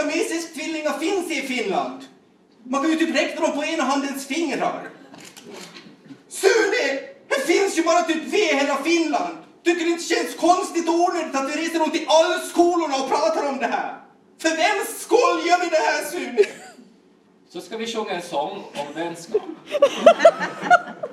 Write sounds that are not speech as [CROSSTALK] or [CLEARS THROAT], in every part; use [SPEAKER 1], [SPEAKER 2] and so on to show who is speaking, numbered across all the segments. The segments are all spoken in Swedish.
[SPEAKER 1] siamesisk tvillingar finns i Finland. Man kan ju typ räkna dem på ena handens fingrar. Sune! Det finns ju bara typ vi i hela Finland. Tycker det inte känns konstigt och onödigt att vi reser runt i alla skolorna och pratar om det här? För vems skull gör vi det här Sune?
[SPEAKER 2] Så ska vi sjunga en sång om vänskap. [LAUGHS]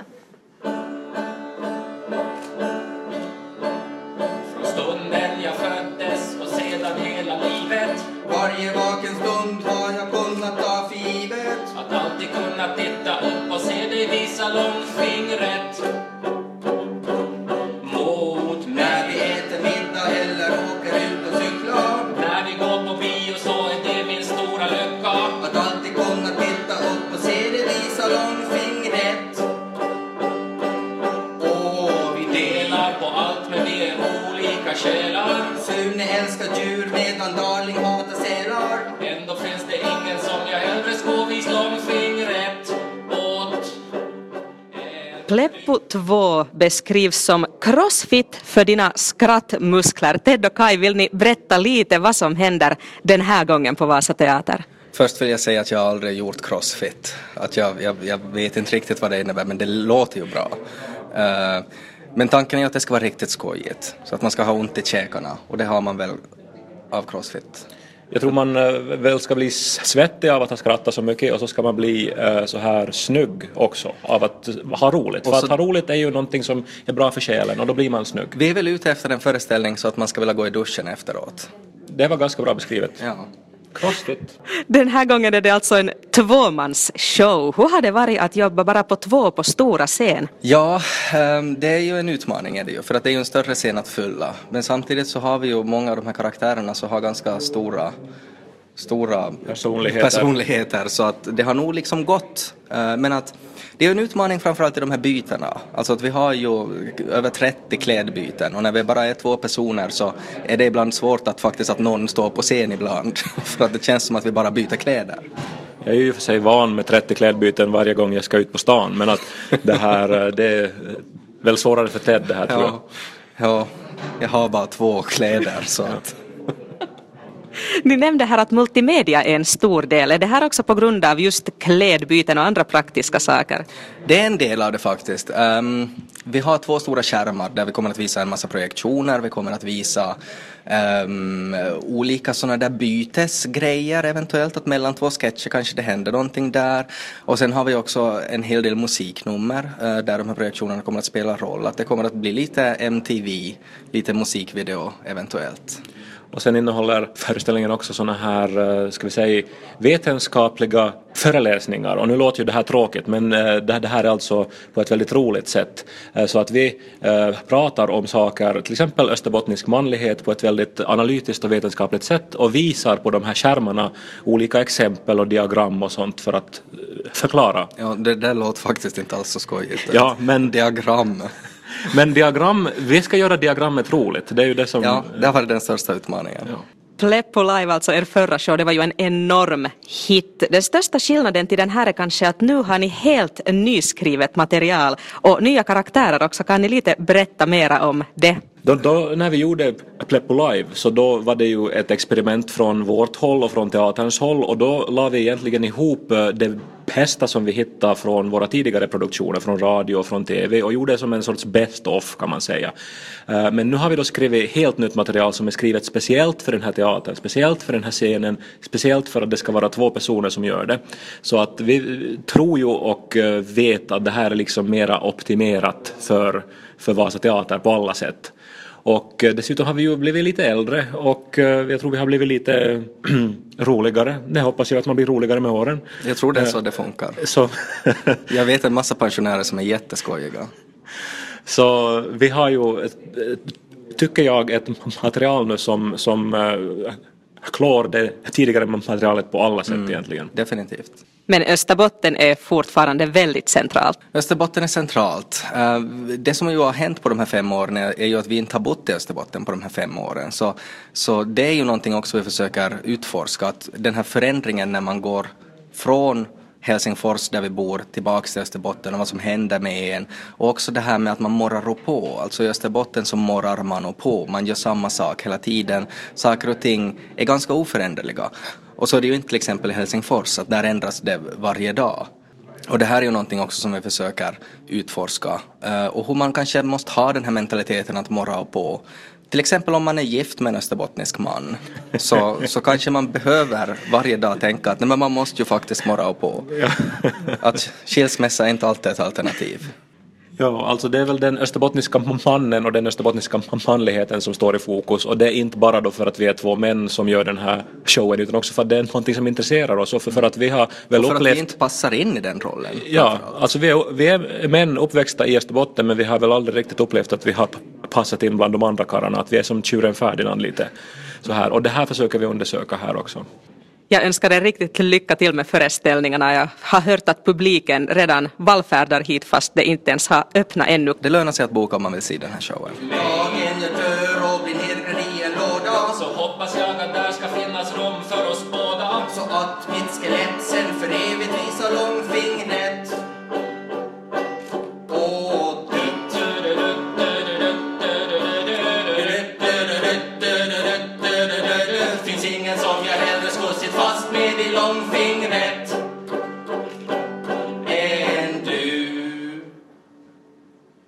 [SPEAKER 2] långfingret mot
[SPEAKER 1] När vi äter middag eller åker ut och cyklar
[SPEAKER 2] När vi går på bio så är det min stora lycka.
[SPEAKER 1] Att alltid kunna titta upp och se det visa långfingret Åh, vi
[SPEAKER 2] Delar på allt men vi är olika själar.
[SPEAKER 1] Sune älskar djur medan Darling
[SPEAKER 2] har
[SPEAKER 3] Pleppo 2 beskrivs som crossfit för dina skrattmuskler. Ted och Kai, vill ni berätta lite vad som händer den här gången på Vasa Teater?
[SPEAKER 4] Först vill jag säga att jag aldrig gjort crossfit. Att jag, jag, jag vet inte riktigt vad det innebär men det låter ju bra. Uh, men tanken är att det ska vara riktigt skojigt. Så att man ska ha ont i käkarna och det har man väl av crossfit.
[SPEAKER 5] Jag tror man eh, väl ska bli svettig av att ha skrattat så mycket och så ska man bli eh, så här snygg också av att ha roligt.
[SPEAKER 4] Och
[SPEAKER 5] För
[SPEAKER 4] så-
[SPEAKER 5] att ha roligt är ju någonting som är bra för själen och då blir man snygg.
[SPEAKER 4] Vi är väl ute efter en föreställning så att man ska vilja gå i duschen efteråt.
[SPEAKER 5] Det var ganska bra beskrivet.
[SPEAKER 4] Ja.
[SPEAKER 5] Crossfit.
[SPEAKER 3] Den här gången är det alltså en tvåmansshow. Hur har det varit att jobba bara på två på stora scen?
[SPEAKER 4] Ja, ehm, det är ju en utmaning är det ju, för att det är ju en större scen att fylla. Men samtidigt så har vi ju många av de här karaktärerna som har ganska stora stora
[SPEAKER 5] Personligheter.
[SPEAKER 4] personligheter så att det har nog liksom gått. Eh, Men att det är en utmaning framförallt i de här bytena. Alltså att vi har ju över 30 klädbyten och när vi bara är två personer så är det ibland svårt att faktiskt att någon står på scen ibland. [LAUGHS] För att det känns som att vi bara byter kläder.
[SPEAKER 5] Jag är ju för sig van med 30 klädbyten varje gång jag ska ut på stan men att det här eh, det är väl svårare för Ted det här tror jag.
[SPEAKER 4] Ja, ja, jag har bara två kläder så att
[SPEAKER 3] ni nämnde här att multimedia är en stor del. Är det här också på grund av just klädbyten och andra praktiska saker?
[SPEAKER 4] Det är en del av det faktiskt. Um, vi har två stora skärmar där vi kommer att visa en massa projektioner, vi kommer att visa um, olika sådana där bytesgrejer eventuellt, att mellan två sketcher kanske det händer någonting där. Och sen har vi också en hel del musiknummer uh, där de här projektionerna kommer att spela roll. Att det kommer att bli lite MTV, lite musikvideo eventuellt.
[SPEAKER 5] Och sen innehåller föreställningen också sådana här, eh, ska vi säga, vetenskapliga föreläsningar. Och nu låter ju det här tråkigt men eh, det här är alltså på ett väldigt roligt sätt. Eh, Så att vi pratar om saker, till exempel österbottnisk manlighet på ett väldigt analytiskt och vetenskapligt sätt och visar på de här skärmarna olika exempel och diagram och sånt för att förklara.
[SPEAKER 4] Ja, det där låter faktiskt inte alls så skojigt.
[SPEAKER 5] Ja, men-
[SPEAKER 4] Diagram.
[SPEAKER 5] Men diagram, vi ska göra diagrammet roligt. Det är ju det som...
[SPEAKER 4] Ja, det har varit den största utmaningen.
[SPEAKER 5] Ja.
[SPEAKER 3] Pleppo Live, alltså er förra show, det var ju en enorm hit. Den största skillnaden till den här är kanske att nu har ni helt nyskrivet material och nya karaktärer också. Kan ni lite berätta mera om det?
[SPEAKER 5] Då, då, när vi gjorde Pleppo Live så då var det ju ett experiment från vårt håll och från teaterns håll och då la vi egentligen ihop eh, det hästar som vi hittade från våra tidigare produktioner, från radio och från TV och gjorde det som en sorts best off kan man säga. Eh, men nu har vi då skrivit helt nytt material som är skrivet speciellt för den här teatern, speciellt för den här scenen, speciellt för att det ska vara två personer som gör det. Så att vi tror ju och eh, vet att det här är liksom mera optimerat för, för Vasa Teater på alla sätt. Och eh, dessutom har vi ju blivit lite äldre och eh, jag tror vi har blivit lite [CLEARS THROAT] roligare. Det hoppas jag att man blir roligare med åren.
[SPEAKER 4] Jag tror det är så det funkar.
[SPEAKER 5] Så, [LAUGHS]
[SPEAKER 4] Jag vet en massa pensionärer som är jätteskojiga.
[SPEAKER 5] så vi har ju, ett- tycker jag, ett material nu som, som eh, klår det tidigare materialet på alla sätt egentligen.
[SPEAKER 4] Definitivt.
[SPEAKER 3] Men Österbotten är fortfarande väldigt centralt.
[SPEAKER 4] Österbotten är centralt. Eh, det som ju har hänt på de här fem åren är är ju att vi inte har bott i Österbotten på de här fem åren. Så, så det är ju någonting också vi försöker utforska, att den här förändringen när man går från Helsingfors där vi bor tillbaks till Österbotten och vad som händer med en. Och också det här med att man morrar på. Alltså i Österbotten så morrar man och på. Man gör samma sak hela tiden. Saker och ting är ganska oföränderliga. Och så är det ju inte till exempel i Helsingfors att där ändras det varje dag. Och det här är ju någonting också som vi försöker utforska. Eh, och hur man kanske måste ha den här mentaliteten att morra på. Till exempel om man är gift med en österbottnisk man så, så kanske man behöver varje dag tänka att nej, men man måste ju faktiskt morra på. Att skilsmässa är inte alltid ett alternativ.
[SPEAKER 5] Ja, alltså det är väl den österbottniska mannen och den österbottniska manligheten som står i fokus och det är inte bara då för att vi är två män som gör den här showen utan också för att det är någonting som intresserar oss och för, för att vi har väl
[SPEAKER 4] och för
[SPEAKER 5] upplevt...
[SPEAKER 4] att vi inte passar in i den rollen.
[SPEAKER 5] Ja, alltså vi är, vi är män uppväxta i Österbotten men vi har väl aldrig riktigt upplevt att vi har passat in bland de andra karlarna, att vi är som tjuren Ferdinand lite så här och det här försöker vi undersöka här också.
[SPEAKER 3] Jag önskar er riktigt lycka till med föreställningarna. Jag har hört att publiken redan vallfärdar hit fast det inte ens har öppnat ännu.
[SPEAKER 4] Det lönar sig att boka om man vill se den här showen.
[SPEAKER 1] Dagen jag dör och blir nedgrävd i en låda
[SPEAKER 2] Så hoppas jag att där ska finnas rum för oss båda
[SPEAKER 1] Så att mitt skelett sen för evigt visar lång